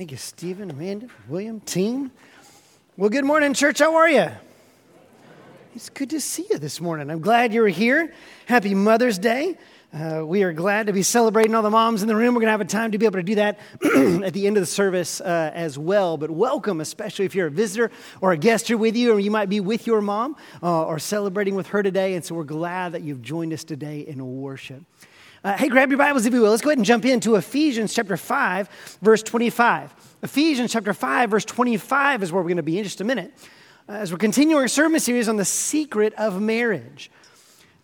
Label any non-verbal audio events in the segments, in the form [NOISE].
Thank you, Stephen, Amanda, William, team. Well, good morning, church. How are you? It's good to see you this morning. I'm glad you're here. Happy Mother's Day. Uh, we are glad to be celebrating all the moms in the room. We're going to have a time to be able to do that [CLEARS THROAT] at the end of the service uh, as well. But welcome, especially if you're a visitor or a guest here with you, or you might be with your mom uh, or celebrating with her today. And so we're glad that you've joined us today in worship. Uh, hey, grab your Bibles if you will. Let's go ahead and jump into Ephesians chapter 5, verse 25. Ephesians chapter 5, verse 25 is where we're going to be in just a minute. Uh, as we're continuing our sermon series on the secret of marriage.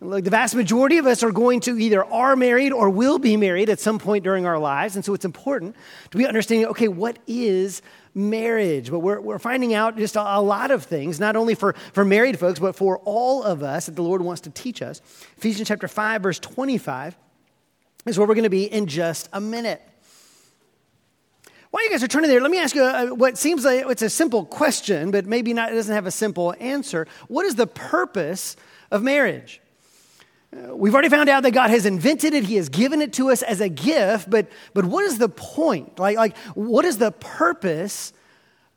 Look, the vast majority of us are going to either are married or will be married at some point during our lives. And so it's important to be understanding okay, what is marriage? But we're, we're finding out just a, a, lot of things, not only for, for married folks, but for all of us that the Lord wants to teach us. Ephesians chapter 5, verse 25 is where we're going to be in just a minute. While you guys are turning there, let me ask you what seems like it's a simple question, but maybe not, it doesn't have a simple answer. What is the purpose of marriage? Uh, we've already found out that God has invented it, He has given it to us as a gift, but, but what is the point? Like, like, what is the purpose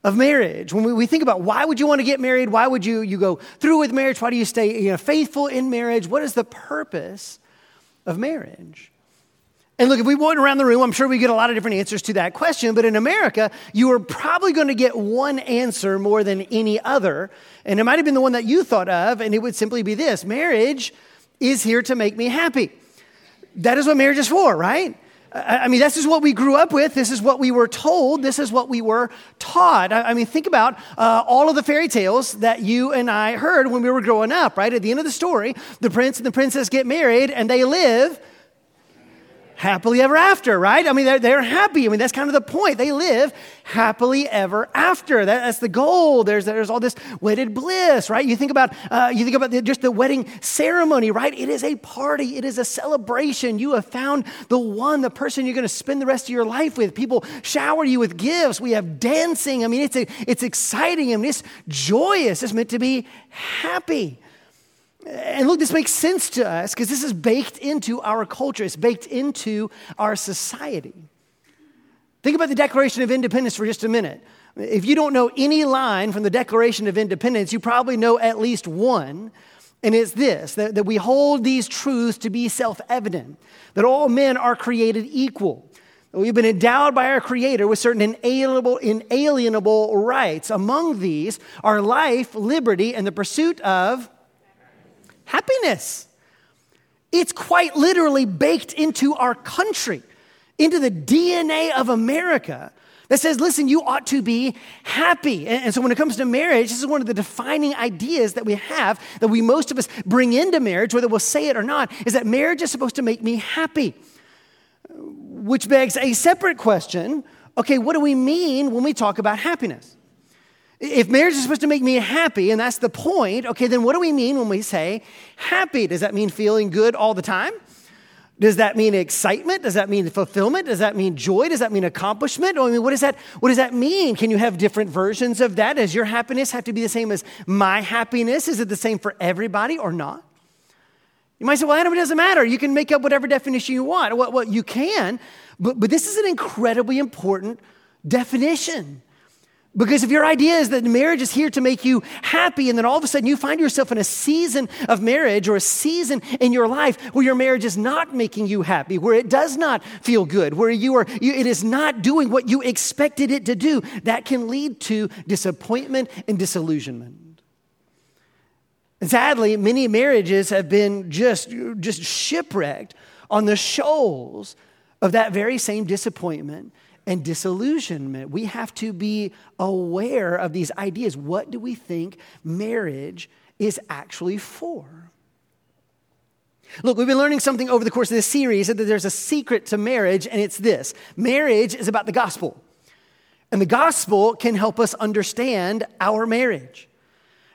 of marriage? When we, we think about why would you want to get married? Why would you, you go through with marriage? Why do you stay you know, faithful in marriage? What is the purpose of marriage? And look, if we went around the room, I'm sure we get a lot of different answers to that question. But in America, you are probably going to get one answer more than any other. And it might have been the one that you thought of, and it would simply be this marriage is here to make me happy. That is what marriage is for, right? I mean, this is what we grew up with. This is what we were told. This is what we were taught. I mean, think about uh, all of the fairy tales that you and I heard when we were growing up, right? At the end of the story, the prince and the princess get married and they live happily ever after, right? I mean, they're, they're happy. I mean, that's kind of the point. They live happily ever after. That, that's the goal. There's, there's all this wedded bliss, right? You think about, uh, you think about the, just the wedding ceremony, right? It is a party. It is a celebration. You have found the one, the person you're going to spend the rest of your life with. People shower you with gifts. We have dancing. I mean, it's, a, it's exciting. I mean, it's joyous. It's meant to be happy. And look, this makes sense to us because this is baked into our culture, it's baked into our society. Think about the Declaration of Independence for just a minute. If you don't know any line from the Declaration of Independence, you probably know at least one. And it's this that, that we hold these truths to be self evident, that all men are created equal. We've been endowed by our Creator with certain inalienable, inalienable rights. Among these are life, liberty, and the pursuit of happiness. It's quite literally baked into our country, into the DNA of America that says, listen, you ought to be happy. And, so when it comes to marriage, this is one of the defining ideas that we have, that we most of us bring into marriage, whether we'll say it or not, is that marriage is supposed to make me happy. Which begs a separate question okay, what do we mean when we talk about happiness? If marriage is supposed to make me happy, and that's the point, okay, then what do we mean when we say happy? Does that mean feeling good all the time? Does that mean excitement? Does that mean fulfillment? Does that mean joy? Does that mean accomplishment? I mean, what does that, what does that mean? Can you have different versions of that? Does your happiness have to be the same as my happiness? Is it the same for everybody or not? You might say, well, Adam, it doesn't matter. You can make up whatever definition you want. Well, well you can, but, but this is an incredibly important definition. Because if your idea is that marriage is here to make you happy, and then all of a sudden you find yourself in a season of marriage or a season in your life where your marriage is not making you happy, where it does not feel good, where you are, you, it is not doing what you expected it to do, that can lead to disappointment and disillusionment. Sadly, many marriages have been just, just shipwrecked on the shoals of that very same disappointment and disillusionment. We have to be aware of these ideas. What do we think marriage is actually for? Look, we've been learning something over the course of this series that there's a secret to marriage, and it's this marriage is about the gospel. And the gospel can help us understand our marriage.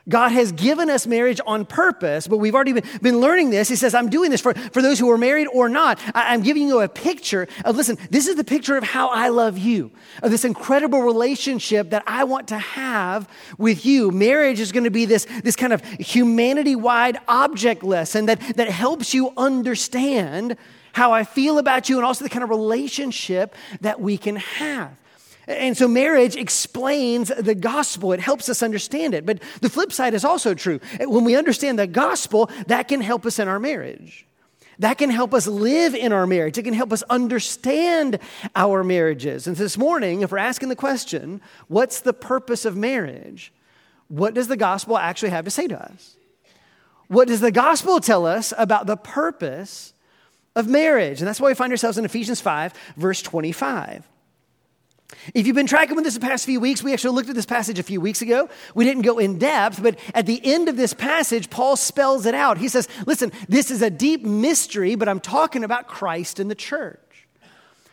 God has given us marriage on purpose, but we've already been, been, learning this. He says, I'm doing this for, for those who are married or not. I, I'm giving you a picture of, listen, this is the picture of how I love you, of this incredible relationship that I want to have with you. Marriage is going to be this, this kind of humanity wide object lesson that, that helps you understand how I feel about you and also the kind of relationship that we can have. And so marriage explains the gospel. It helps us understand it. But the flip side is also true. When we understand the gospel, that can help us in our marriage. That can help us live in our marriage. It can help us understand our marriages. And this morning, if we're asking the question, what's the purpose of marriage? What does the gospel actually have to say to us? What does the gospel tell us about the purpose of marriage? And that's why we find ourselves in Ephesians 5, verse 25. If you've been tracking with us the past few weeks, we actually looked at this passage a few weeks ago. We didn't go in depth, but at the end of this passage, Paul spells it out. He says, Listen, this is a deep mystery, but I'm talking about Christ and the church.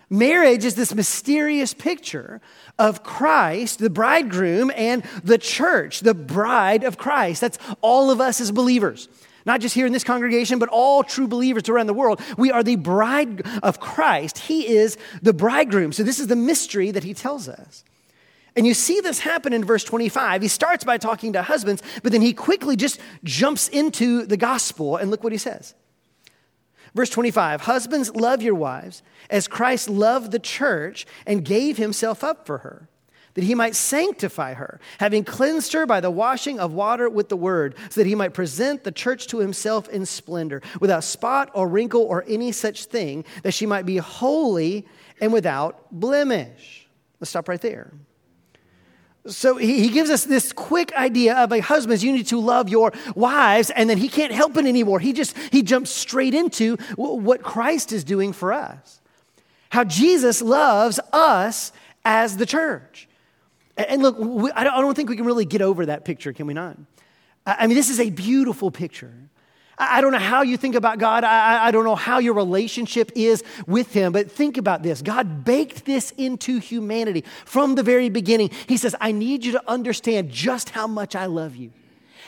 Marriage is this mysterious picture of Christ, the bridegroom, and the church, the bride of Christ. That's all of us as believers. Not just here in this congregation, but all true believers around the world. We are the bride of Christ. He is the bridegroom. So, this is the mystery that he tells us. And you see this happen in verse 25. He starts by talking to husbands, but then he quickly just jumps into the gospel. And look what he says. Verse 25 Husbands, love your wives as Christ loved the church and gave himself up for her that he might sanctify her, having cleansed her by the washing of water with the word, so that he might present the church to himself in splendor, without spot or wrinkle or any such thing, that she might be holy and without blemish. Let's stop right there. So he, gives us this quick idea of like husbands, you need to love your wives, and then he can't help it anymore. He just he jumps straight into what Christ is doing for us. How Jesus loves us as the church. And look, we, I don't think we can really get over that picture, can we not? I mean, this is a beautiful picture. I don't know how you think about God. I, don't know how your relationship is with Him, but think about this. God baked this into humanity from the very beginning. He says, I need you to understand just how much I love you,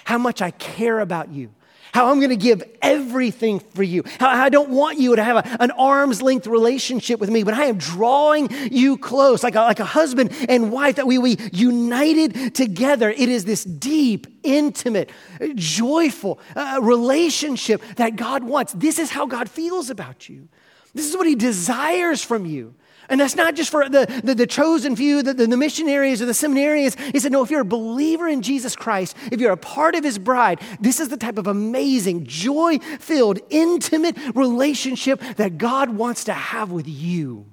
how much I care about you how I'm going to give everything for you, how I don't want you to have a, an arm's length relationship with me, but I am drawing you close like a, like a husband and wife that we, we united together. It is this deep, intimate, joyful uh, relationship that God wants. This is how God feels about you. This is what He desires from you. And that's not just for the, the, the chosen few, the, the, the, missionaries or the seminarians. He said, no, if you're a believer in Jesus Christ, if you're a part of his bride, this is the type of amazing, joy filled, intimate relationship that God wants to have with you.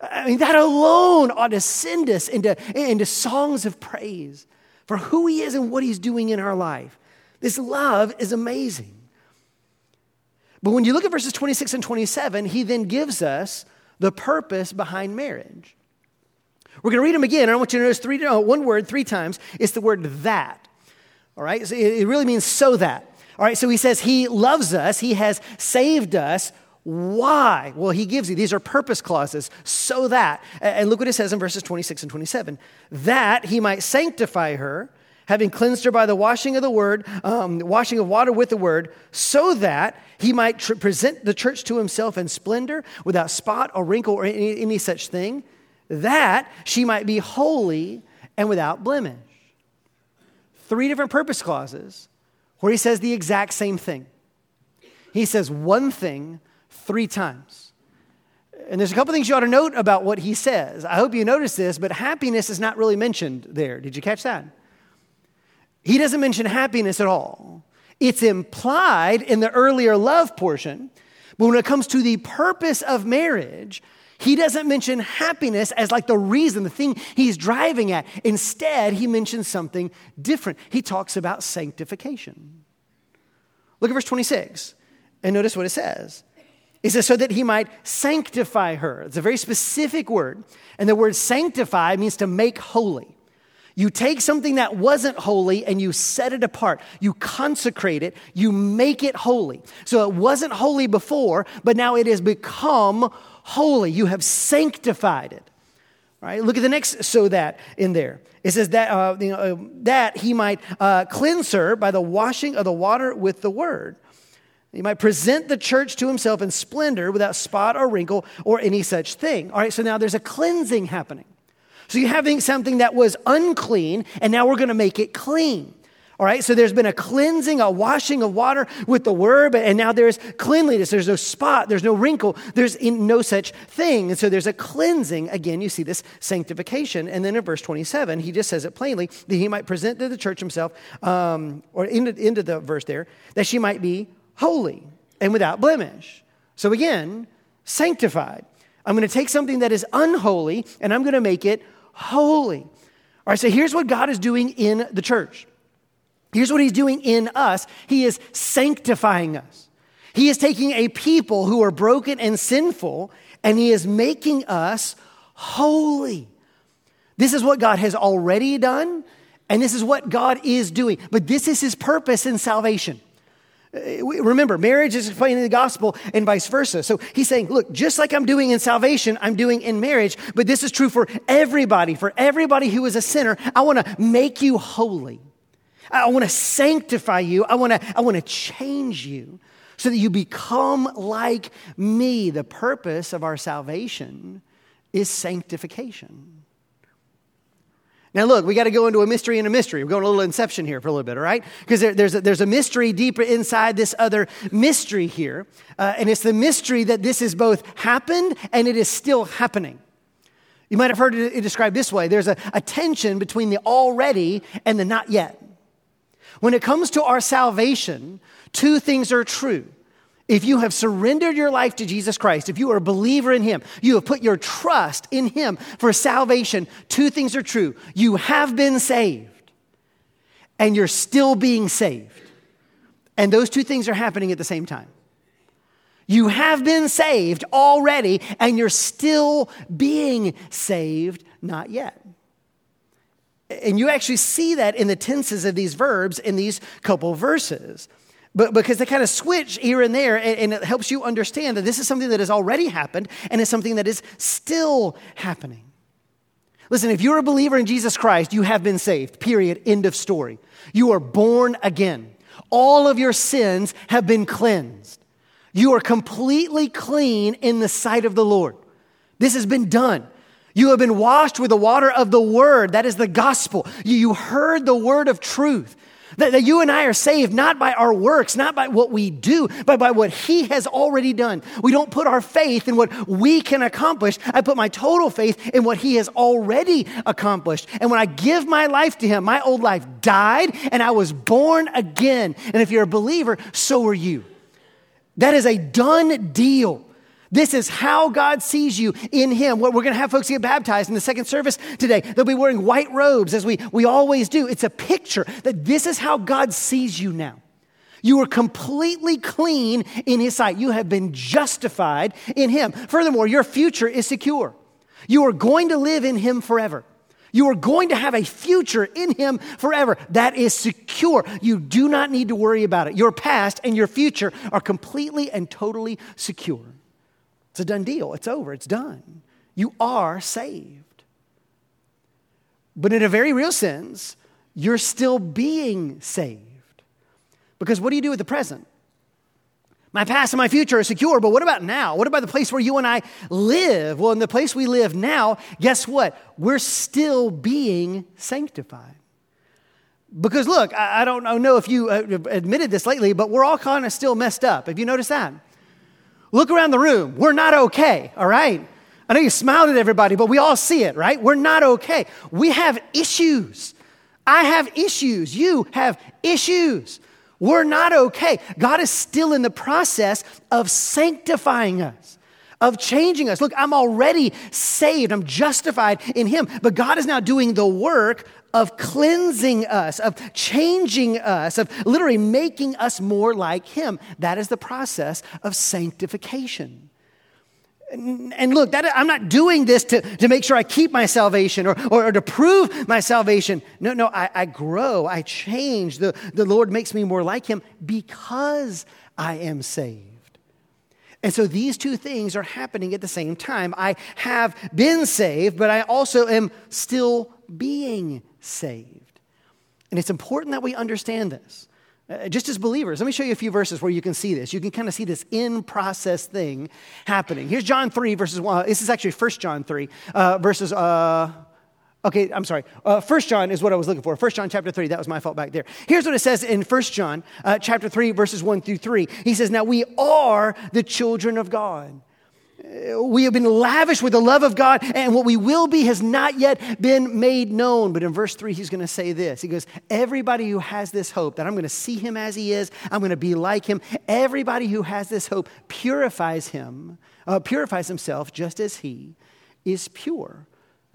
I mean, that alone ought to send us into, into songs of praise for who he is and what he's doing in our life. This love is amazing. But when you look at verses 26 and 27, he then gives us the purpose behind marriage. We're going to read them again. I want you to notice three, one word three times. It's the word that. All right? So it really means so that. All right, so he says he loves us, he has saved us. Why? Well, he gives you, these are purpose clauses, so that, and look what it says in verses 26 and 27 that he might sanctify her having cleansed her by the washing of the word, um, washing of water with the word, so that he might tr- present the church to himself in splendor, without spot or wrinkle or any, any such thing, that she might be holy and without blemish. Three different purpose clauses where he says the exact same thing. He says one thing three times. And there's a couple things you ought to note about what he says. I hope you notice this, but happiness is not really mentioned there. Did you catch that? He doesn't mention happiness at all. It's implied in the earlier love portion, but when it comes to the purpose of marriage, he doesn't mention happiness as like the reason, the thing he's driving at. Instead, he mentions something different. He talks about sanctification. Look at verse 26 and notice what it says. He says, so that he might sanctify her. It's a very specific word. And the word sanctify means to make holy. You take something that wasn't holy and you set it apart. You consecrate it. You make it holy. So it wasn't holy before, but now it has become holy. You have sanctified it. Right, look at the next so that in there. It says that, uh, you know, uh, that he might uh, cleanse her by the washing of the water with the word. He might present the church to himself in splendor without spot or wrinkle or any such thing. All right, so now there's a cleansing happening. So you're having something that was unclean, and now we're going to make it clean. All right, so there's been a cleansing, a washing of water with the word, and now there's cleanliness. There's no spot, there's no wrinkle, there's no such thing. And so there's a cleansing. Again, you see this sanctification. And then in verse 27, he just says it plainly that he might present to the church himself, um, or into, into the verse there, that she might be holy and without blemish. So again, sanctified. I'm going to take something that is unholy and I'm going to make it holy. All right, so here's what God is doing in the church. Here's what he's doing in us He is sanctifying us. He is taking a people who are broken and sinful, and he is making us holy. This is what God has already done, and this is what God is doing. But this is his purpose in salvation. Uh, remember, marriage is explaining the gospel and vice versa. So he's saying, look, just like I'm doing in salvation, I'm doing in marriage, but this is true for everybody. For everybody who is a sinner, I want to make you holy. I want to sanctify you. I want to, I want to change you so that you become like me. The purpose of our salvation is sanctification. Now, look, we got to go into a mystery and a mystery. We're going a little inception here for a little bit, all right? Because there, there's, a, there's a mystery deeper inside this other mystery here. Uh, and it's the mystery that this has both happened and it is still happening. You might have heard it described this way there's a, a tension between the already and the not yet. When it comes to our salvation, two things are true. If you have surrendered your life to Jesus Christ, if you are a believer in Him, you have put your trust in Him for salvation, two things are true. You have been saved, and you're still being saved. And those two things are happening at the same time. You have been saved already, and you're still being saved, not yet. And you actually see that in the tenses of these verbs in these couple verses. But because they kind of switch here and there, and, it helps you understand that this is something that has already happened and is something that is still happening. Listen, if you're a believer in Jesus Christ, you have been saved, period, end of story. You are born again. All of your sins have been cleansed. You are completely clean in the sight of the Lord. This has been done. You have been washed with the water of the word. That is the gospel. You, you heard the word of truth. That, that, you and I are saved not by our works, not by what we do, but by what He has already done. We don't put our faith in what we can accomplish. I put my total faith in what He has already accomplished. And when I give my life to Him, my old life died and I was born again. And if you're a believer, so are you. That is a done deal. This is how God sees you in Him. We're going to have folks get baptized in the second service today. They'll be wearing white robes as we, we always do. It's a picture that this is how God sees you now. You are completely clean in His sight. You have been justified in Him. Furthermore, your future is secure. You are going to live in Him forever. You are going to have a future in Him forever. That is secure. You do not need to worry about it. Your past and your future are completely and totally secure. It's a done deal. It's over. It's done. You are saved. But in a very real sense, you're still being saved. Because what do you do with the present? My past and my future are secure, but what about now? What about the place where you and I live? Well, in the place we live now, guess what? We're still being sanctified. Because look, I don't know if you uh, admitted this lately, but we're all kind of still messed up. Have you noticed that? Look around the room. We're not okay, all right? I know you smiled at everybody, but we all see it, right? We're not okay. We have issues. I have issues. You have issues. We're not okay. God is still in the process of sanctifying us, of changing us. Look, I'm already saved, I'm justified in Him, but God is now doing the work of cleansing us, of changing us, of literally making us more like Him. That is the process of sanctification. And look, that, I'm not doing this to, to make sure I keep my salvation or, or, or to prove my salvation. No, no, I, I grow, I change. The, the Lord makes me more like Him because I am saved. And so these two things are happening at the same time. I have been saved, but I also am still being saved. And it's important that we understand this. Uh, just as believers, let me show you a few verses where you can see this. You can kind of see this in process thing happening. Here's John 3, verses 1. This is actually 1 John 3, uh, verses. Uh, Okay, I'm sorry. Uh, 1 John is what I was looking for. 1 John chapter 3. That was my fault back there. Here's what it says in 1 John uh, chapter 3, verses 1 through 3. He says, Now we are the children of God. We have been lavished with the love of God, and what we will be has not yet been made known. But in verse 3, he's going to say this He goes, Everybody who has this hope that I'm going to see him as he is, I'm going to be like him, everybody who has this hope purifies him, uh, purifies himself just as he is pure.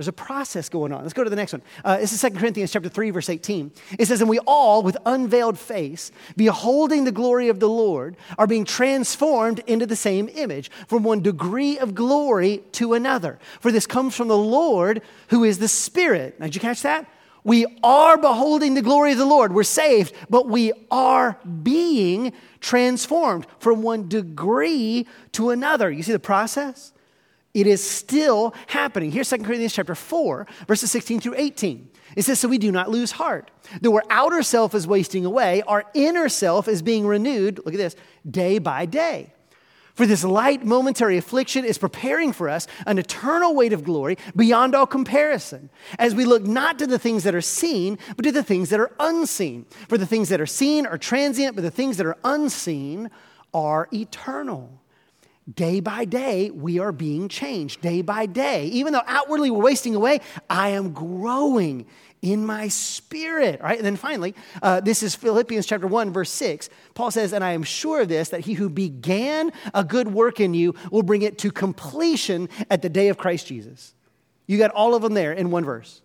There's a process going on. Let's go to the next one. Uh, this is 2 Corinthians chapter 3, verse 18. It says, And we all, with unveiled face, beholding the glory of the Lord, are being transformed into the same image, from one degree of glory to another. For this comes from the Lord, who is the Spirit. Now, did you catch that? We are beholding the glory of the Lord. We're saved, but we are being transformed from one degree to another. You see the process? It is still happening. Here's 2 Corinthians chapter 4, verses 16 through 18. It says, So we do not lose heart. Though our outer self is wasting away, our inner self is being renewed, look at this, day by day. For this light momentary affliction is preparing for us an eternal weight of glory beyond all comparison, as we look not to the things that are seen, but to the things that are unseen. For the things that are seen are transient, but the things that are unseen are eternal. Day by day, we are being changed. Day by day. Even though outwardly we're wasting away, I am growing in my spirit. All right. And then finally, uh, this is Philippians chapter 1, verse 6. Paul says, And I am sure of this, that he who began a good work in you will bring it to completion at the day of Christ Jesus. You got all of them there in one verse.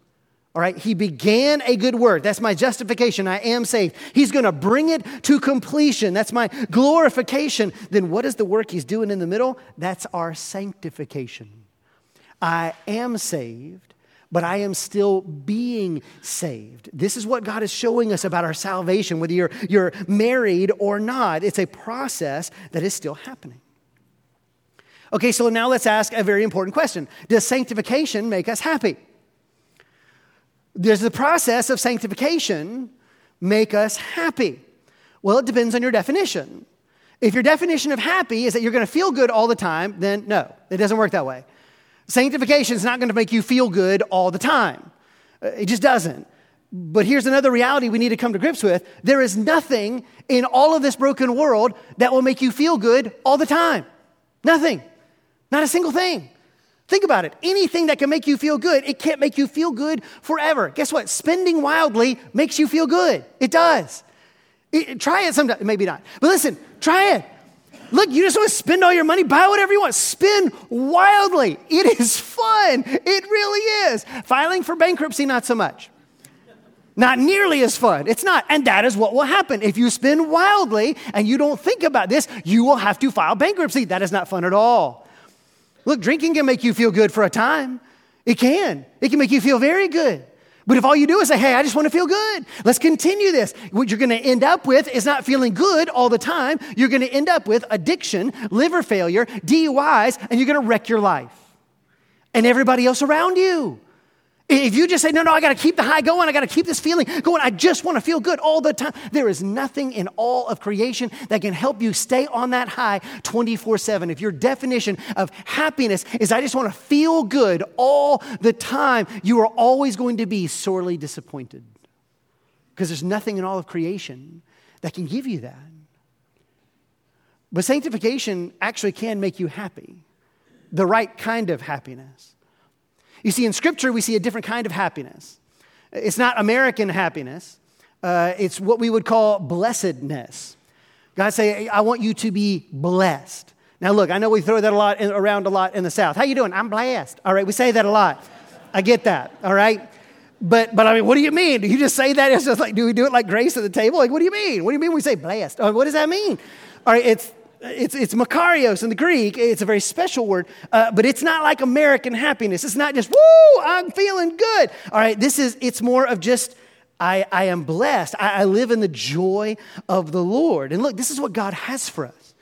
All right, he began a good work. That's my justification. I am saved. He's going to bring it to completion. That's my glorification. Then what is the work he's doing in the middle? That's our sanctification. I am saved, but I am still being saved. This is what God is showing us about our salvation, whether you're, you're married or not. It's a process that is still happening. Okay, so now let's ask a very important question Does sanctification make us happy? Does the process of sanctification make us happy? Well, it depends on your definition. If your definition of happy is that you're going to feel good all the time, then no, it doesn't work that way. Sanctification is not going to make you feel good all the time. Uh, it just doesn't. But here's another reality we need to come to grips with there is nothing in all of this broken world that will make you feel good all the time. Nothing. Not a single thing. Think about it. Anything that can make you feel good, it can't make you feel good forever. Guess what? Spending wildly makes you feel good. It does. It, try it sometime. Maybe not. But listen, try it. Look, you just want to spend all your money, buy whatever you want, spend wildly. It [LAUGHS] is fun. It really is. Filing for bankruptcy, not so much. Not nearly as fun. It's not. And that is what will happen. If you spend wildly and you don't think about this, you will have to file bankruptcy. That is not fun at all. Look, drinking can make you feel good for a time. It can. It can make you feel very good. But if all you do is say, hey, I just want to feel good, let's continue this, what you're going to end up with is not feeling good all the time. You're going to end up with addiction, liver failure, DUIs, and you're going to wreck your life and everybody else around you. If you just say, no, no, I got to keep the high going, I got to keep this feeling going, I just want to feel good all the time, there is nothing in all of creation that can help you stay on that high 24 7. If your definition of happiness is, I just want to feel good all the time, you are always going to be sorely disappointed because there's nothing in all of creation that can give you that. But sanctification actually can make you happy, the right kind of happiness. You see, in Scripture, we see a different kind of happiness. It's not American happiness, uh, it's what we would call blessedness. God say, I want you to be blessed. Now, look, I know we throw that a lot in, around a lot in the South. How you doing? I'm blessed. All right, we say that a lot. I get that. All right. But, but I mean, what do you mean? Do you just say that? It's just like, do we do it like grace at the table? Like, what do you mean? What do you mean we say blessed? what does that mean? All right, it's it's, it's makarios in the Greek. It's a very special word, uh, but it's not like American happiness. It's not just, woo, I'm feeling good. All right, this is, it's more of just, I, I am blessed. I, I live in the joy of the Lord. And look, this is what God has for us.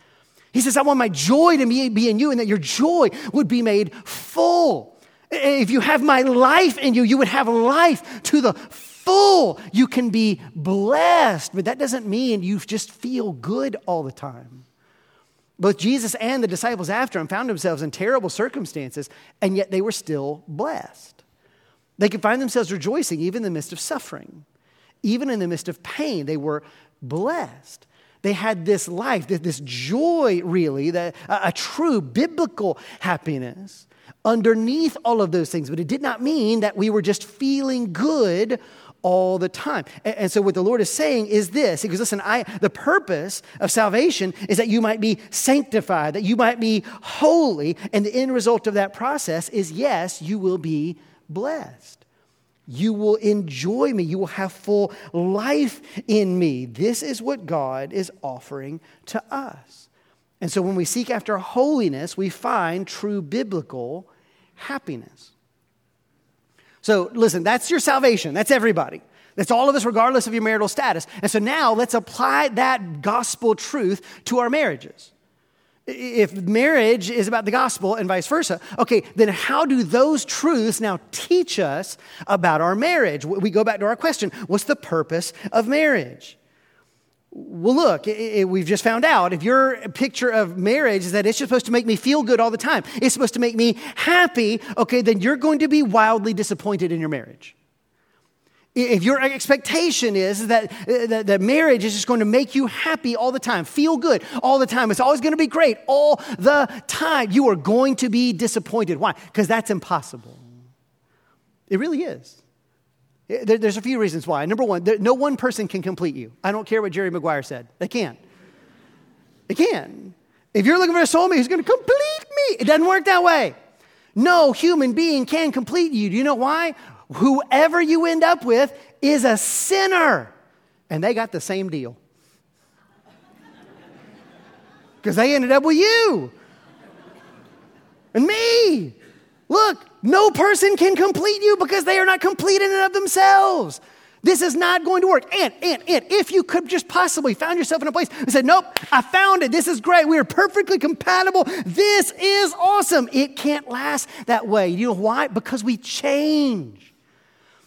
He says, I want my joy to be, be in you and that your joy would be made full. If you have my life in you, you would have life to the full. You can be blessed, but that doesn't mean you just feel good all the time. Both Jesus and the disciples after him found themselves in terrible circumstances, and yet they were still blessed. They could find themselves rejoicing even in the midst of suffering, even in the midst of pain. They were blessed. They had this life, this joy, really, a true biblical happiness underneath all of those things. But it did not mean that we were just feeling good all the time. And, so what the Lord is saying is this. He goes, listen, I, the purpose of salvation is that you might be sanctified, that you might be holy. And the end result of that process is yes, you will be blessed. You will enjoy me. You will have full life in me. This is what God is offering to us. And so when we seek after holiness, we find true biblical happiness. So listen, that's your salvation. That's everybody. That's all of us, regardless of your marital status. And so now let's apply that gospel truth to our marriages if marriage is about the gospel and vice versa, okay, then how do those truths now teach us about our marriage? We go back to our question what's the purpose of marriage? Well, look, it, it, we've just found out if your picture of marriage is that it's just supposed to make me feel good all the time, it's supposed to make me happy, okay, then you're going to be wildly disappointed in your marriage. If your expectation is that, uh, that, that, marriage is just going to make you happy all the time, feel good all the time, it's always going to be great all the time, you are going to be disappointed. Why? Because that's impossible. It really is. Eh, there, there's a few reasons why. Number one, there, no one person can complete you. I don't care what Jerry Maguire said, they can't. They can. If you're looking for a soulmate who's going to complete me, it doesn't work that way. No human being can complete you. Do you know why? whoever you end up with is a sinner. And they got the same deal. [LAUGHS] Because they ended up with you and me. Look, no person can complete you because they are not complete in and of themselves. This is not going to work. And, and, and if you could just possibly found yourself in a place and said, Nope, I found it. This is great. We are perfectly compatible. This is awesome. It can't last that way. You know why? Because we change.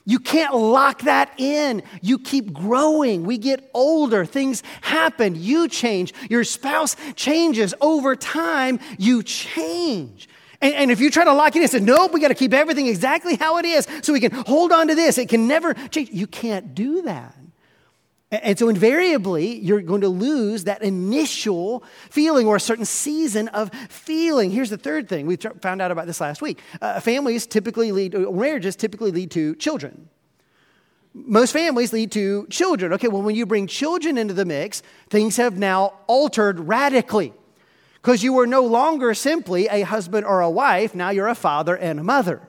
You can't lock that in. You keep growing. We get older. Things happen. You change. Your spouse changes. Over time, you change. And, and, if you try to lock it in and say, nope, we got to keep everything exactly how it is so we can hold on to this, it can never change. You can't do that. And so, invariably, you're going to lose that initial feeling or a certain season of feeling. Here's the third thing we found out about this last week uh, families typically lead, marriages typically lead to children. Most families lead to children. Okay, well, when you bring children into the mix, things have now altered radically because you are no longer simply a husband or a wife, now you're a father and a mother.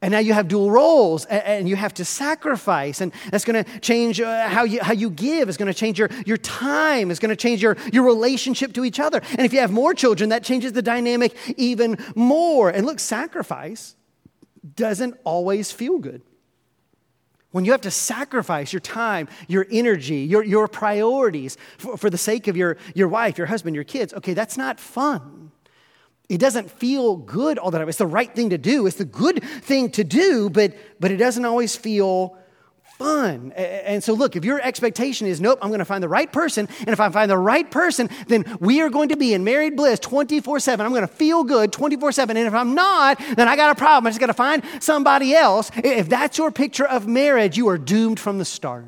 And now you have dual roles and you have to sacrifice. And that's going to change uh, how you, how you give. It's going to change your, your time. It's going to change your, your relationship to each other. And if you have more children, that changes the dynamic even more. And look, sacrifice doesn't always feel good. When you have to sacrifice your time, your energy, your, your priorities for, for the sake of your, your wife, your husband, your kids, okay, that's not fun. It doesn't feel good all the time. It's the right thing to do. It's the good thing to do, but, but it doesn't always feel fun. And so, look, if your expectation is, nope, I'm going to find the right person, and if I find the right person, then we are going to be in married bliss 24 7. I'm going to feel good 24 7. And if I'm not, then I got a problem. I just got to find somebody else. If that's your picture of marriage, you are doomed from the start.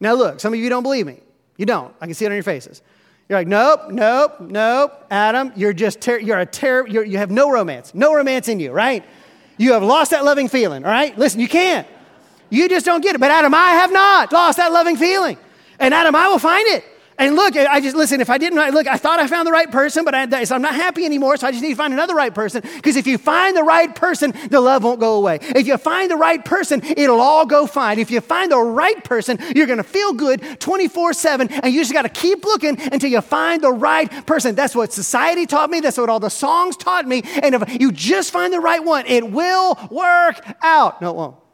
Now, look, some of you don't believe me. You don't. I can see it on your faces. You're like, nope, nope, nope, Adam, you're just, ter- you're a terrible, you have no romance, no romance in you, right? You have lost that loving feeling, all right? Listen, you can't. You just don't get it. But Adam, I have not lost that loving feeling. And Adam, I will find it. And look, I just, listen, if I didn't, look, I thought I found the right person, but I, so I'm not happy anymore, so I just need to find another right person. Because if you find the right person, the love won't go away. If you find the right person, it'll all go fine. If you find the right person, you're going to feel good 24 7, and you just got to keep looking until you find the right person. That's what society taught me. That's what all the songs taught me. And if you just find the right one, it will work out. No, it won't.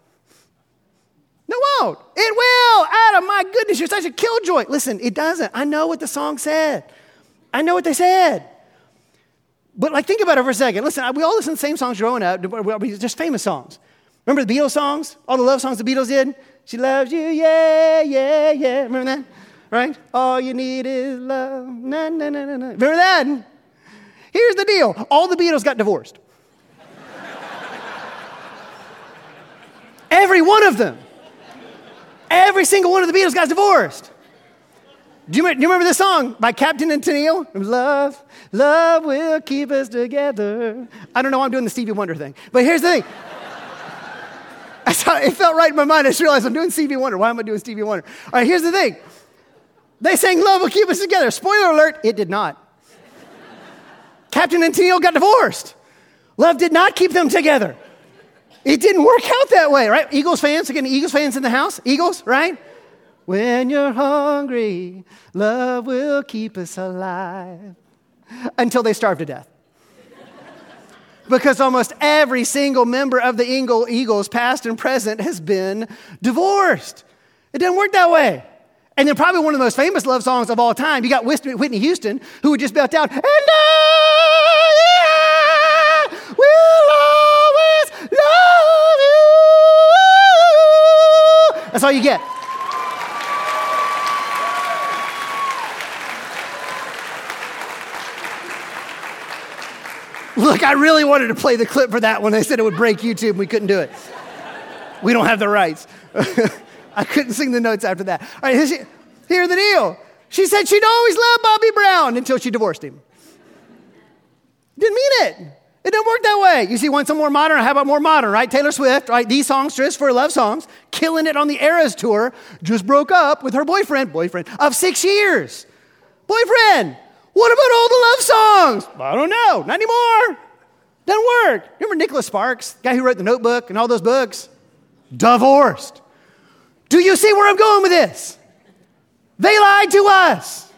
No, it won't. It will. Adam, my goodness, you're such a killjoy. Listen, it doesn't. I know what the song said. I know what they said. But like, think about it for a second. Listen, we all listen to the same songs growing up. Just famous songs. Remember the Beatles songs? All the love songs the Beatles did? She loves you, yeah, yeah, yeah. Remember that? Right? All you need is love. Na, na, na, na, na. Remember that? Here's the deal all the Beatles got divorced. [LAUGHS] Every one of them. Every single one of the Beatles got divorced. Do you, do you remember this song by Captain and Tennille? Love, love will keep us together. I don't know why I'm doing the Stevie Wonder thing, but here's the thing. [LAUGHS] Saw, it felt right in my mind. I just realized I'm doing Stevie Wonder. Why am I doing Stevie Wonder? All right, here's the thing. They sang Love Will Keep Us Together. Spoiler alert, it did not. [LAUGHS] Captain and Tennille got divorced. Love did not keep them together. It didn't work out that way, right? Eagles fans, again, Eagles fans in the house? Eagles, right? When you're hungry, love will keep us alive. Until they starve to death. because almost every single member of the Eagles, past and present, has been divorced. It didn't work that way. And then, probably one of the most famous love songs of all time, you got Whitney Houston, who would just belt out, and I That's all you get. Look, I really wanted to play the clip for that one. They said it would break YouTube. We couldn't do it. We don't have the rights. [LAUGHS] I couldn't sing the notes after that. All right, here's, the deal. She said she'd always loved Bobby Brown until she divorced him. Didn't mean it. It didn't work that way. You see, want some more modern? How about more modern, right? Taylor Swift, right? These songs just for love songs, killing it on the Eras tour, just broke up with her boyfriend, boyfriend of six years. Boyfriend, what about all the love songs? I don't know, not anymore. Doesn't work. Remember Nicholas Sparks, guy who wrote The Notebook and all those books? Divorced. Do you see where I'm going with this? They lied to us.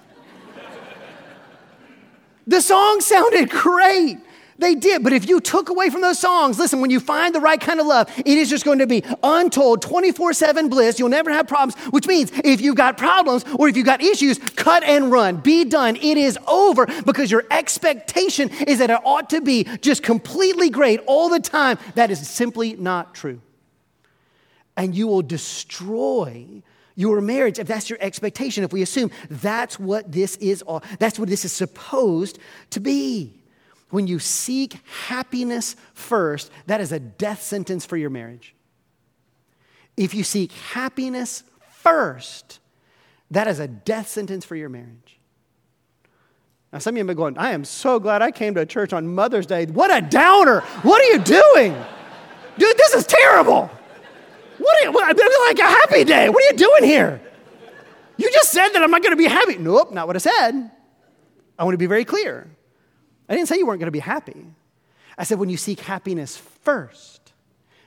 the song sounded [LAUGHS] great. They did. But if you took away from those songs, listen, when you find the right kind of love, it is just going to be untold 24 7 bliss. You'll never have problems, which means if you've got problems or if you've got issues, cut and run. Be done. It is over because your expectation is that it ought to be just completely great all the time. That is simply not true. And you will destroy your marriage if that's your expectation if we assume that's what this is that's what this is supposed to be when you seek happiness first, that is a death sentence for your marriage. If you seek happiness first, that is a death sentence for your marriage. Now, some of you have been going, I am so glad I came to church on Mother's Day. What a downer. What are you doing? Dude, this is terrible. What are you, what, like a happy day. What are you doing here? You just said that I'm not going to be happy. Nope, not what I said. I want to be very clear. I didn't say you weren't going to be happy. I said when you seek happiness first,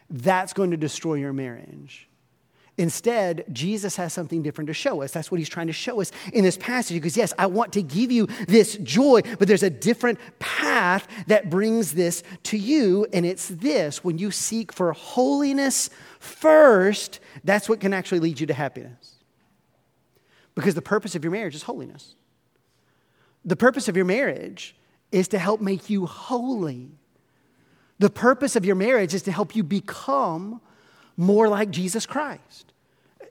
that's going to destroy your marriage. Instead, Jesus has something different to show us. That's what he's trying to show us in this passage. Because, yes, I want to give you this joy, but there's a different path that brings this to you. And it's this when you seek for holiness first, that's what can actually lead you to happiness. Because the purpose of your marriage is holiness. The purpose of your marriage is to help make you holy. The purpose of your marriage is to help you become more like Jesus Christ.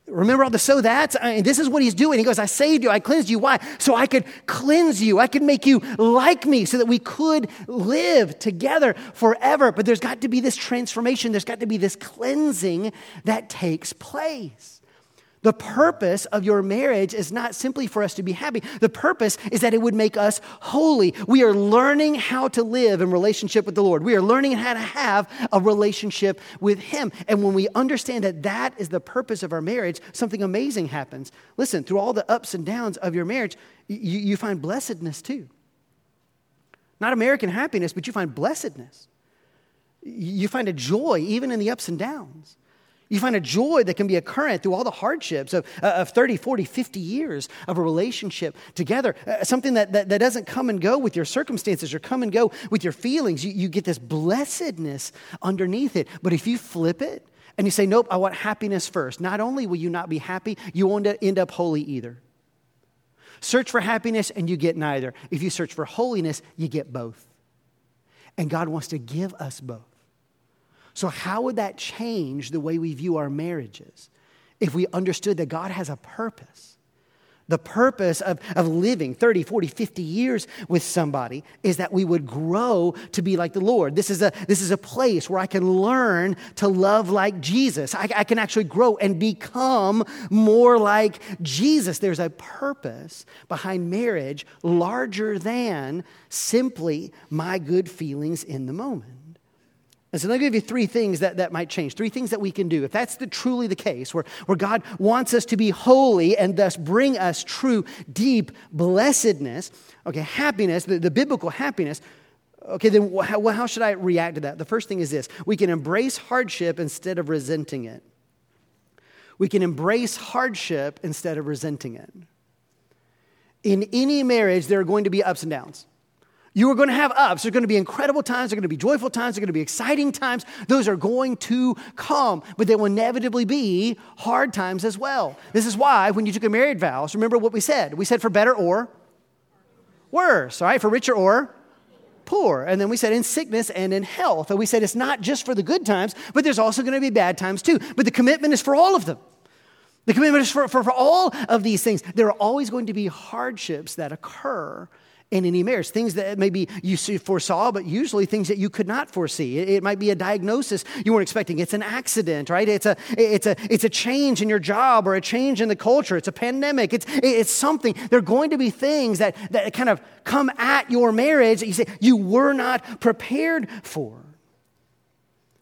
Remember all the so that's? I this is what he's doing. He goes, I saved you, I cleansed you. Why? So I could cleanse you, I could make you like me so that we could live together forever. But there's got to be this transformation, there's got to be this cleansing that takes place. The purpose of your marriage is not simply for us to be happy. The purpose is that it would make us holy. We are learning how to live in relationship with the Lord. We are learning how to have a relationship with Him. And when we understand that that is the purpose of our marriage, something amazing happens. Listen, through all the ups and downs of your marriage, you, you find blessedness too. Not American happiness, but you find blessedness. You find a joy even in the ups and downs. You find a joy that can be a current through all the hardships of, uh, of 30, 40, 50 years of a relationship together. Uh, something that, that, that, doesn't come and go with your circumstances or come and go with your feelings. You, you get this blessedness underneath it. But if you flip it and you say, nope, I want happiness first, not only will you not be happy, you won't end up holy either. Search for happiness and you get neither. If you search for holiness, you get both. And God wants to give us both. So, how would that change the way we view our marriages if we understood that God has a purpose? The purpose of, of living 30, 40, 50 years with somebody is that we would grow to be like the Lord. This is a, this is a place where I can learn to love like Jesus. I, I can actually grow and become more like Jesus. There's a purpose behind marriage larger than simply my good feelings in the moment. And so let me give you three things that, that might change, three things that we can do. If that's the, truly the case, where, where God wants us to be holy and thus bring us true, deep blessedness, okay, happiness, the, the biblical happiness, okay, then how, how should I react to that? The first thing is this we can embrace hardship instead of resenting it. We can embrace hardship instead of resenting it. In any marriage, there are going to be ups and downs. You are going to have ups. There's going to be incredible times. There are going to be joyful times. There are going to be exciting times. Those are going to come, but there will inevitably be hard times as well. This is why when you took a married vows, remember what we said. We said for better or worse, all right? For richer or poor. And then we said in sickness and in health. And we said it's not just for the good times, but there's also going to be bad times too. But the commitment is for all of them. The commitment is for, for, for all of these things. There are always going to be hardships that occur in any marriage. Things that maybe you foresaw, but usually things that you could not foresee. It, might be a diagnosis you weren't expecting. It's an accident, right? It's a, it's, a, it's a change in your job or a change in the culture. It's a pandemic. It's, it's something. There are going to be things that, that kind of come at your marriage that you say you were not prepared for.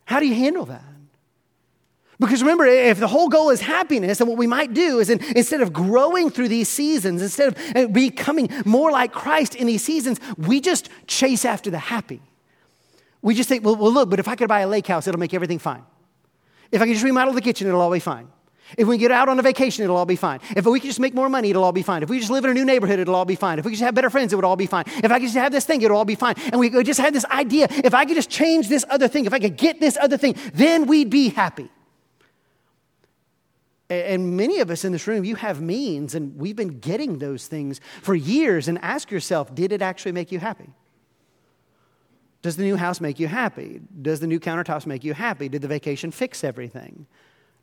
How do you handle that? Because remember, if the whole goal is happiness, then what we might do is in, instead of growing through these seasons, instead of uh, becoming more like Christ in these seasons, we just chase after the happy. We just think, well, well, look, but if I could buy a lake house, it'll make everything fine. If I can just remodel the kitchen, it'll all be fine. If we get out on a vacation, it'll all be fine. If we can just make more money, it'll all be fine. If we just live in a new neighborhood, it'll all be fine. If we just have better friends, it would all be fine. If I could just have this thing, it'll all be fine. And we just had this idea if I could just change this other thing, if I could get this other thing, then we'd be happy. And many of us in this room, you have means, and we've been getting those things for years. And ask yourself, did it actually make you happy? Does the new house make you happy? Does the new countertops make you happy? Did the vacation fix everything?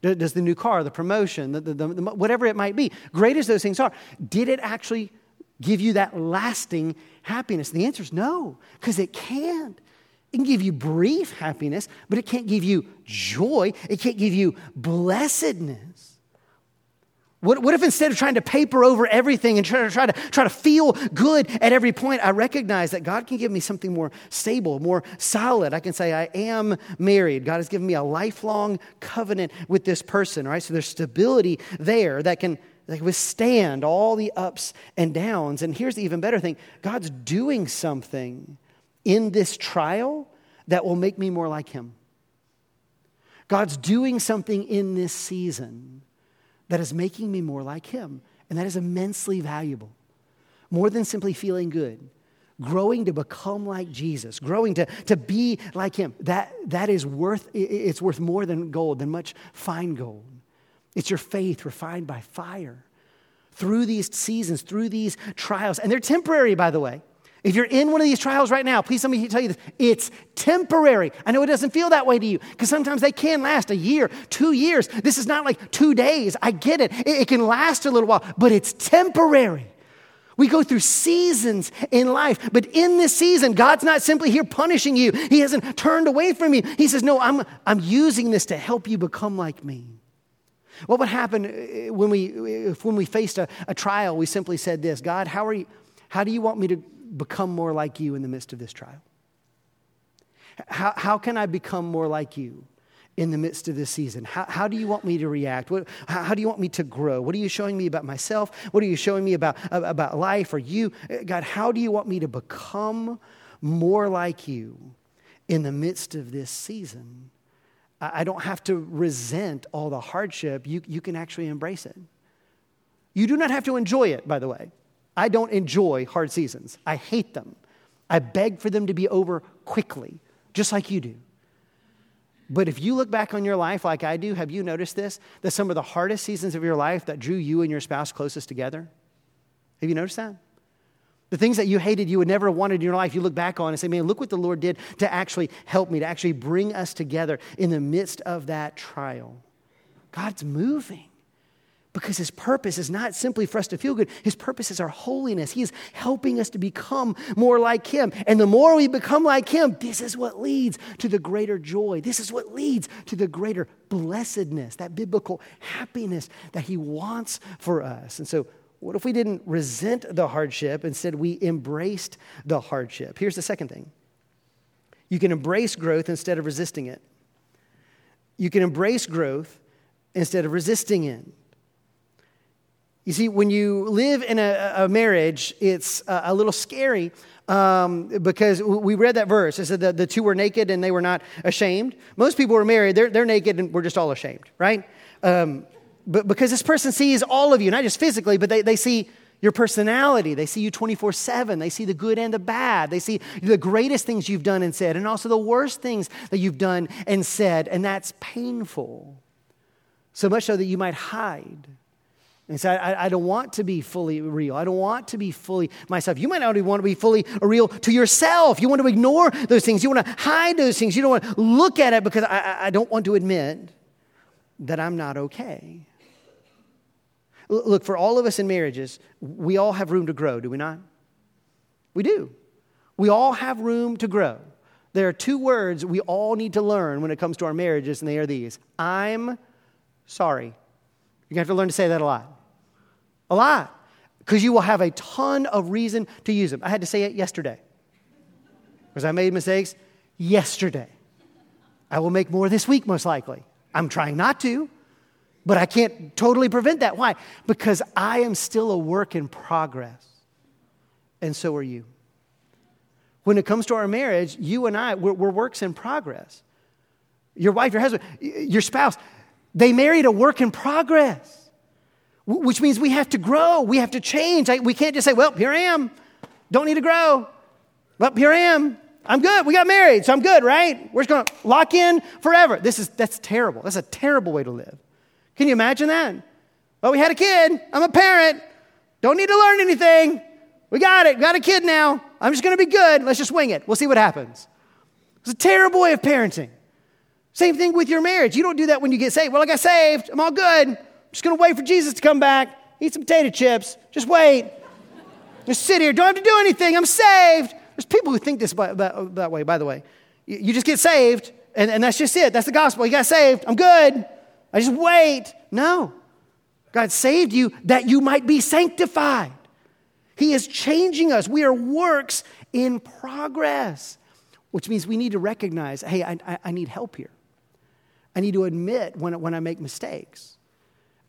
Does the new car, the promotion, the, the, the, whatever it might be, great as those things are, did it actually give you that lasting happiness? And the answer is no, because it can't. It can give you brief happiness, but it can't give you joy. It can't give you blessedness. What, what if instead of trying to paper over everything and try to, try, to, try to feel good at every point, I recognize that God can give me something more stable, more solid? I can say, I am married. God has given me a lifelong covenant with this person, right? So there's stability there that can, that can withstand all the ups and downs. And here's the even better thing God's doing something in this trial that will make me more like Him. God's doing something in this season that is making me more like Him. And that is immensely valuable. More than simply feeling good, growing to become like Jesus, growing to, to be like Him, that, that is worth, it's worth more than gold, than much fine gold. It's your faith refined by fire through these seasons, through these trials. And they're temporary, by the way. If you're in one of these trials right now, please let me tell you this. It's temporary. I know it doesn't feel that way to you because sometimes they can last a year, two years. This is not like two days. I get it. it. It can last a little while, but it's temporary. We go through seasons in life, but in this season, God's not simply here punishing you. He hasn't turned away from you. He says, No, I'm, I'm using this to help you become like me. What would happen uh, when we, if when we faced a, a trial, we simply said this God, how, are you, how do you want me to become more like you in the midst of this trial? How, how can I become more like you in the midst of this season? How, how do you want me to react? What, how, how, do you want me to grow? What are you showing me about myself? What are you showing me about, uh, about life or you? Uh, God, how do you want me to become more like you in the midst of this season? I, I don't have to resent all the hardship. You, you can actually embrace it. You do not have to enjoy it, by the way. I don't enjoy hard seasons. I hate them. I beg for them to be over quickly, just like you do. But if you look back on your life like I do, have you noticed this? That some of the hardest seasons of your life that drew you and your spouse closest together? Have you noticed that? The things that you hated, you would never have wanted in your life, you look back on and say, man, look what the Lord did to actually help me, to actually bring us together in the midst of that trial. God's moving. Because his purpose is not simply for us to feel good. His purpose is our holiness. He is helping us to become more like him. And the more we become like him, this is what leads to the greater joy. This is what leads to the greater blessedness, that biblical happiness that he wants for us. And so, what if we didn't resent the hardship? Instead, we embraced the hardship. Here's the second thing you can embrace growth instead of resisting it. You can embrace growth instead of resisting it. You see, when you live in a, a marriage, it's a, a little scary um, because we read that verse. It said that the two were naked and they were not ashamed. Most people were married, they're, they're naked and we're just all ashamed, right? Um, but because this person sees all of you, not just physically, but they, they see your personality. They see you 24 7. They see the good and the bad. They see the greatest things you've done and said, and also the worst things that you've done and said. And that's painful. So much so that you might hide. And say, I, I, don't want to be fully real. I don't want to be fully myself. You might not even want to be fully real to yourself. You want to ignore those things. You want to hide those things. You don't want to look at it because I, I don't want to admit that I'm not okay. Look, for all of us in marriages, we all have room to grow, do we not? We do. We all have room to grow. There are two words we all need to learn when it comes to our marriages, and they are these I'm sorry. You're going to have to learn to say that a lot. A lot. Because you will have a ton of reason to use them. I had to say it yesterday. Because I made mistakes yesterday. I will make more this week, most likely. I'm trying not to, but I can't totally prevent that. Why? Because I am still a work in progress. And so are you. When it comes to our marriage, you and I, we're, we're works in progress. Your wife, your husband, your spouse, they married a work in progress, which means we have to grow, we have to change. We can't just say, well, here I am, don't need to grow. Well, here I am, I'm good. We got married, so I'm good, right? We're just going to lock in forever. This is that's terrible. That's a terrible way to live. Can you imagine that? Well, we had a kid. I'm a parent. Don't need to learn anything. We got it. Got a kid now. I'm just going to be good. Let's just wing it. We'll see what happens. It's a terrible way of parenting. Same thing with your marriage. You don't do that when you get saved. Well, I got saved. I'm all good. I'm just going to wait for Jesus to come back. Eat some potato chips. Just wait. Just sit here. Don't have to do anything. I'm saved. There's people who think this by, by, that way, by the way. You, you just get saved, and, and that's just it. That's the gospel. You got saved. I'm good. I just wait. No. God saved you that you might be sanctified. He is changing us. We are works in progress, which means we need to recognize hey, I, I, I need help here. I need to admit when, when I make mistakes.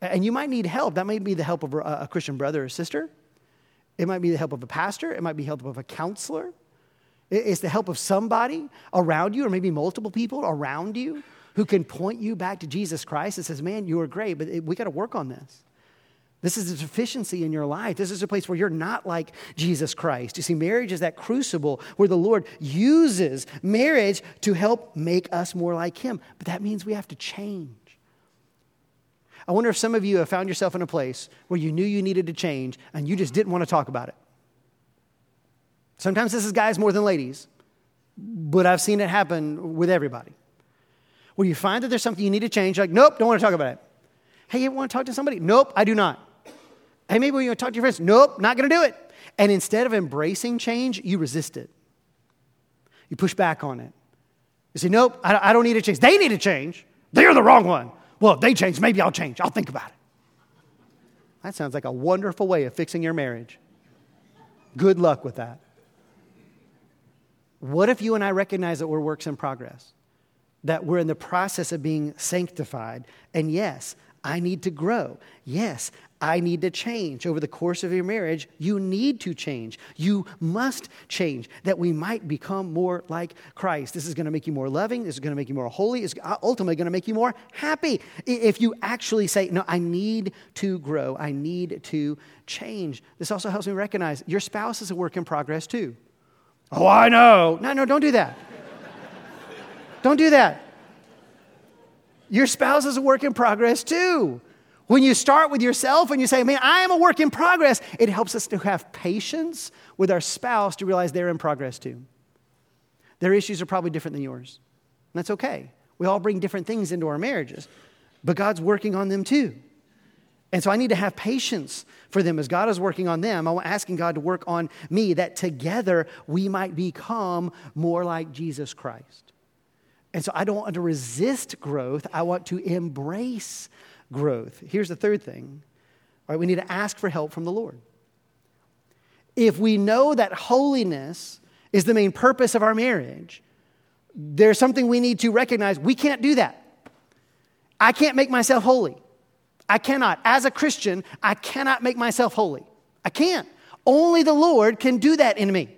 And you might need help. That might be the help of a, a Christian brother or sister. It might be the help of a pastor. It might be help of a counselor. It's the help of somebody around you, or maybe multiple people around you, who can point you back to Jesus Christ and says, Man, you are great, but we got to work on this. This is a deficiency in your life. This is a place where you're not like Jesus Christ. You see, marriage is that crucible where the Lord uses marriage to help make us more like Him. But that means we have to change. I wonder if some of you have found yourself in a place where you knew you needed to change and you just didn't want to talk about it. Sometimes this is guys more than ladies, but I've seen it happen with everybody. Where you find that there's something you need to change, like, nope, don't want to talk about it. Hey, you want to talk to somebody? Nope, I do not. Hey, maybe you want to talk to your friends? Nope, not going to do it. And instead of embracing change, you resist it. You push back on it. You say, nope, I don't need a change. They need a change. They're the wrong one. Well, if they change, maybe I'll change. I'll think about it. That sounds like a wonderful way of fixing your marriage. Good luck with that. What if you and I recognize that we're works in progress? That we're in the process of being sanctified? And yes, I need to grow. Yes, I need to change. Over the course of your marriage, you need to change. You must change that we might become more like Christ. This is going to make you more loving. This is going to make you more holy. It's ultimately going to make you more happy. If you actually say, No, I need to grow, I need to change. This also helps me recognize your spouse is a work in progress too. Oh, I know. No, no, don't do that. don't do that. Your spouse is a work in progress too. When you start with yourself and you say, Man, I am a work in progress, it helps us to have patience with our spouse to realize they're in progress too. Their issues are probably different than yours. And that's okay. We all bring different things into our marriages, but God's working on them too. And so I need to have patience for them as God is working on them. I'm asking God to work on me that together we might become more like Jesus Christ. And so I don't want to resist growth, I want to embrace growth. Here's the third thing right, we need to ask for help from the Lord. If we know that holiness is the main purpose of our marriage, there's something we need to recognize we can't do that. I can't make myself holy. I cannot. As a Christian, I cannot make myself holy. I can't. Only the Lord can do that in me.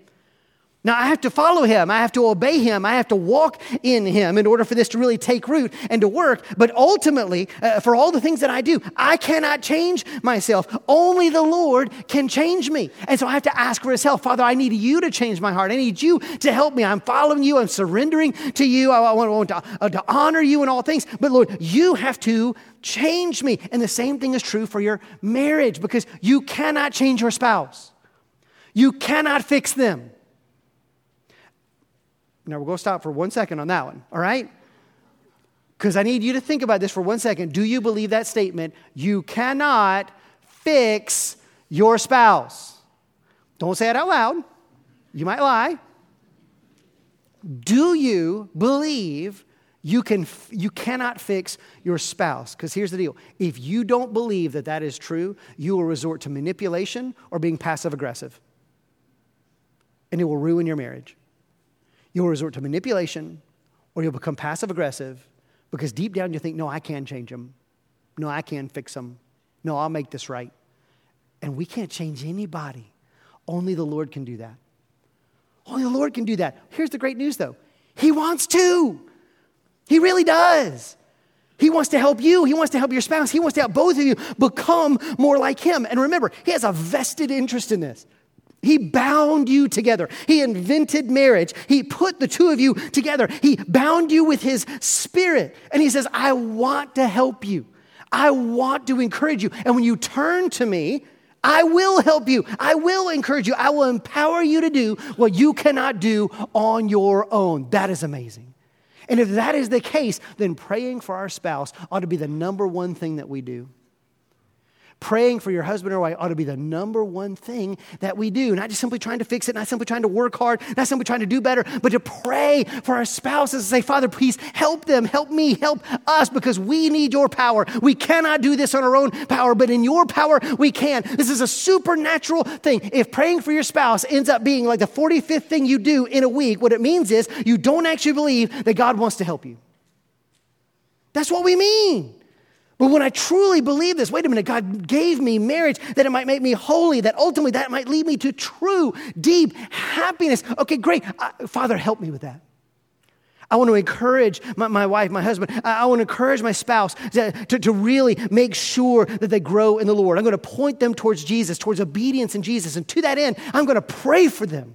Now, I have to follow him. I have to obey him. I have to walk in him in order for this to really take root and to work. But ultimately, uh, for all the things that I do, I cannot change myself. Only the Lord can change me. And so I have to ask for his help. Father, I need you to change my heart. I need you to help me. I'm following you. I'm surrendering to you. I want, I want to, uh, to honor you in all things. But Lord, you have to change me. And the same thing is true for your marriage because you cannot change your spouse, you cannot fix them. Now, going to stop for one second on that one, all right? Because I need you to think about this for one second. Do you believe that statement? You cannot fix your spouse. Don't say it out loud. You might lie. Do you believe you, can, you cannot fix your spouse? Because here's the deal if you don't believe that that is true, you will resort to manipulation or being passive aggressive, and it will ruin your marriage. You'll resort to manipulation or you'll become passive aggressive because deep down you think, no, I can change them. No, I can fix them. No, I'll make this right. And we can't change anybody. Only the Lord can do that. Only the Lord can do that. Here's the great news though He wants to. He really does. He wants to help you. He wants to help your spouse. He wants to help both of you become more like Him. And remember, He has a vested interest in this. He bound you together. He invented marriage. He put the two of you together. He bound you with His Spirit. And He says, I want to help you. I want to encourage you. And when you turn to me, I will help you. I will encourage you. I will empower you to do what you cannot do on your own. That is amazing. And if that is the case, then praying for our spouse ought to be the number one thing that we do. Praying for your husband or wife ought to be the number one thing that we do. Not just simply trying to fix it, not simply trying to work hard, not simply trying to do better, but to pray for our spouses and say, Father, please help them, help me, help us, because we need your power. We cannot do this on our own power, but in your power, we can. This is a supernatural thing. If praying for your spouse ends up being like the 45th thing you do in a week, what it means is you don't actually believe that God wants to help you. That's what we mean. But when I truly believe this, wait a minute, God gave me marriage that it might make me holy, that ultimately that might lead me to true, deep happiness. Okay, great. Uh, Father, help me with that. I want to encourage my, my wife, my husband. I, I, want to encourage my spouse to, to, to really make sure that they grow in the Lord. I'm going to point them towards Jesus, towards obedience in Jesus. And to that end, I'm going to pray for them.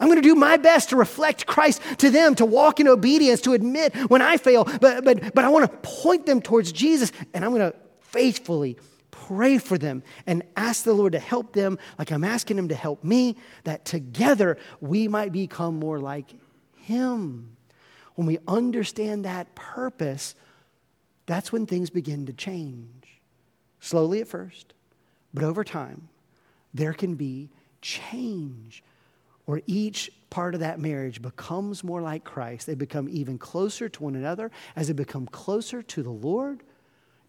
I'm going to do my best to reflect Christ to them, to walk in obedience, to admit when I fail, but, but, but I want to point them towards Jesus, and I'm going to faithfully pray for them and ask the Lord to help them like I'm asking Him to help me, that together we might become more like Him. When we understand that purpose, that's when things begin to change. Slowly at first, but over time, there can be change where each part of that marriage becomes more like Christ. They become even closer to one another. As they become closer to the Lord,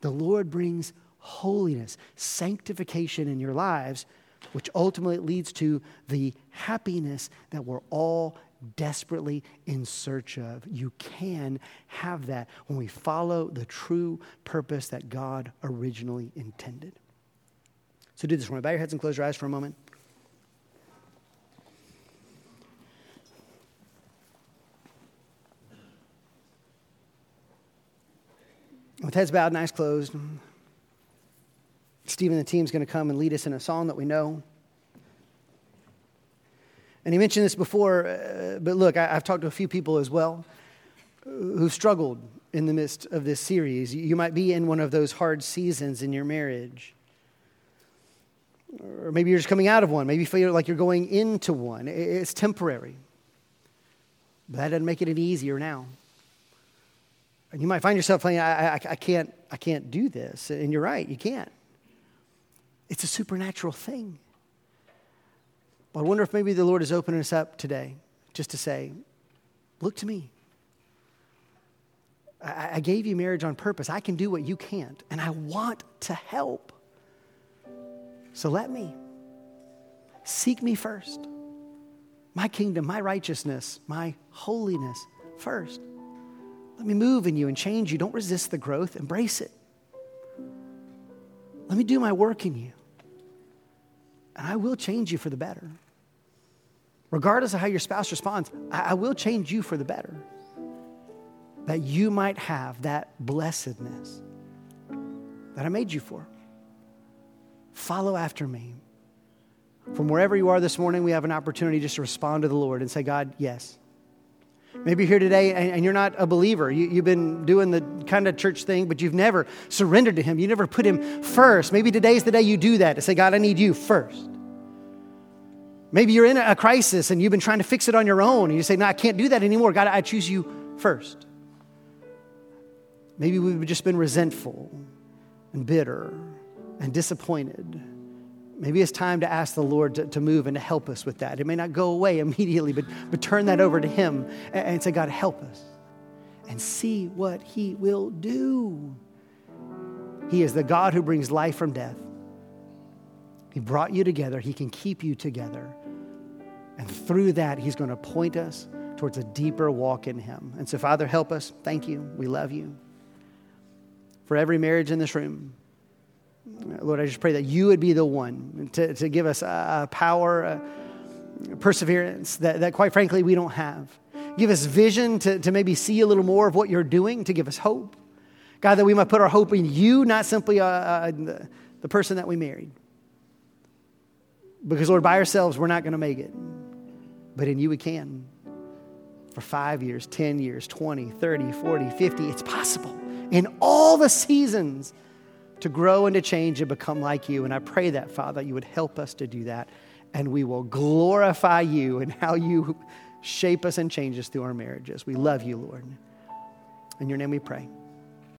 the Lord brings holiness, sanctification in your lives, which ultimately leads to the happiness that we're all desperately in search of. You can have that when we follow the true purpose that God originally intended. So do this. Want to bow your heads and close your eyes for a moment? With heads bowed and eyes closed, Stephen the team's going to come and lead us in a song that we know. And he mentioned this before, uh, but look, I, have talked to a few people as well who've struggled in the midst of this series. You might be in one of those hard seasons in your marriage. Or maybe you're just coming out of one. Maybe you feel like you're going into one. It's temporary. But that doesn't make it any easier now. And you might find yourself saying, I, I, I, can't, I can't do this. And you're right, you can't. It's a supernatural thing. But I wonder if maybe the Lord is opening us up today just to say, Look to me. I, I gave you marriage on purpose. I can do what you can't, and I want to help. So let me. Seek me first. My kingdom, my righteousness, my holiness first. Let me move in you and change you. Don't resist the growth, embrace it. Let me do my work in you. And I will change you for the better. Regardless of how your spouse responds, I, will change you for the better. That you might have that blessedness that I made you for. Follow after me. From wherever you are this morning, we have an opportunity just to respond to the Lord and say, God, yes. Maybe you're here today and, you're not a believer. You, have been doing the kind of church thing, but you've never surrendered to Him. You never put Him first. Maybe today's the day you do that to say, God, I need you first. Maybe you're in a crisis and you've been trying to fix it on your own, and you say, No, I can't do that anymore. God, I choose you first. Maybe we've just been resentful and bitter and disappointed. Maybe it's time to ask the Lord to, to move and to help us with that. It may not go away [LAUGHS] immediately, but, but turn that over to Him and, and say, God, help us. And see what He will do. He is the God who brings life from death. He brought you together, He can keep you together. And through that, He's going to point us towards a deeper walk in Him. And so, Father, help us. Thank you. We love you. For every marriage in this room, Lord, I just pray that you would be the one to, to give us a, power, a perseverance that, that, quite frankly, we don't have. Give us vision to, to maybe see a little more of what you're doing, to give us hope. God, that we might put our hope in you, not simply uh, uh, the, the person that we married. Because, Lord, by ourselves, we're not going to make it. But in you, we can. For five years, 10 years, 20, 30, 40, 50, it's possible. In all the seasons, to grow and to change and become like you. And I pray that, Father, you would help us to do that. And we will glorify you and how you shape us and change us through our marriages. We love you, Lord. In your name we pray.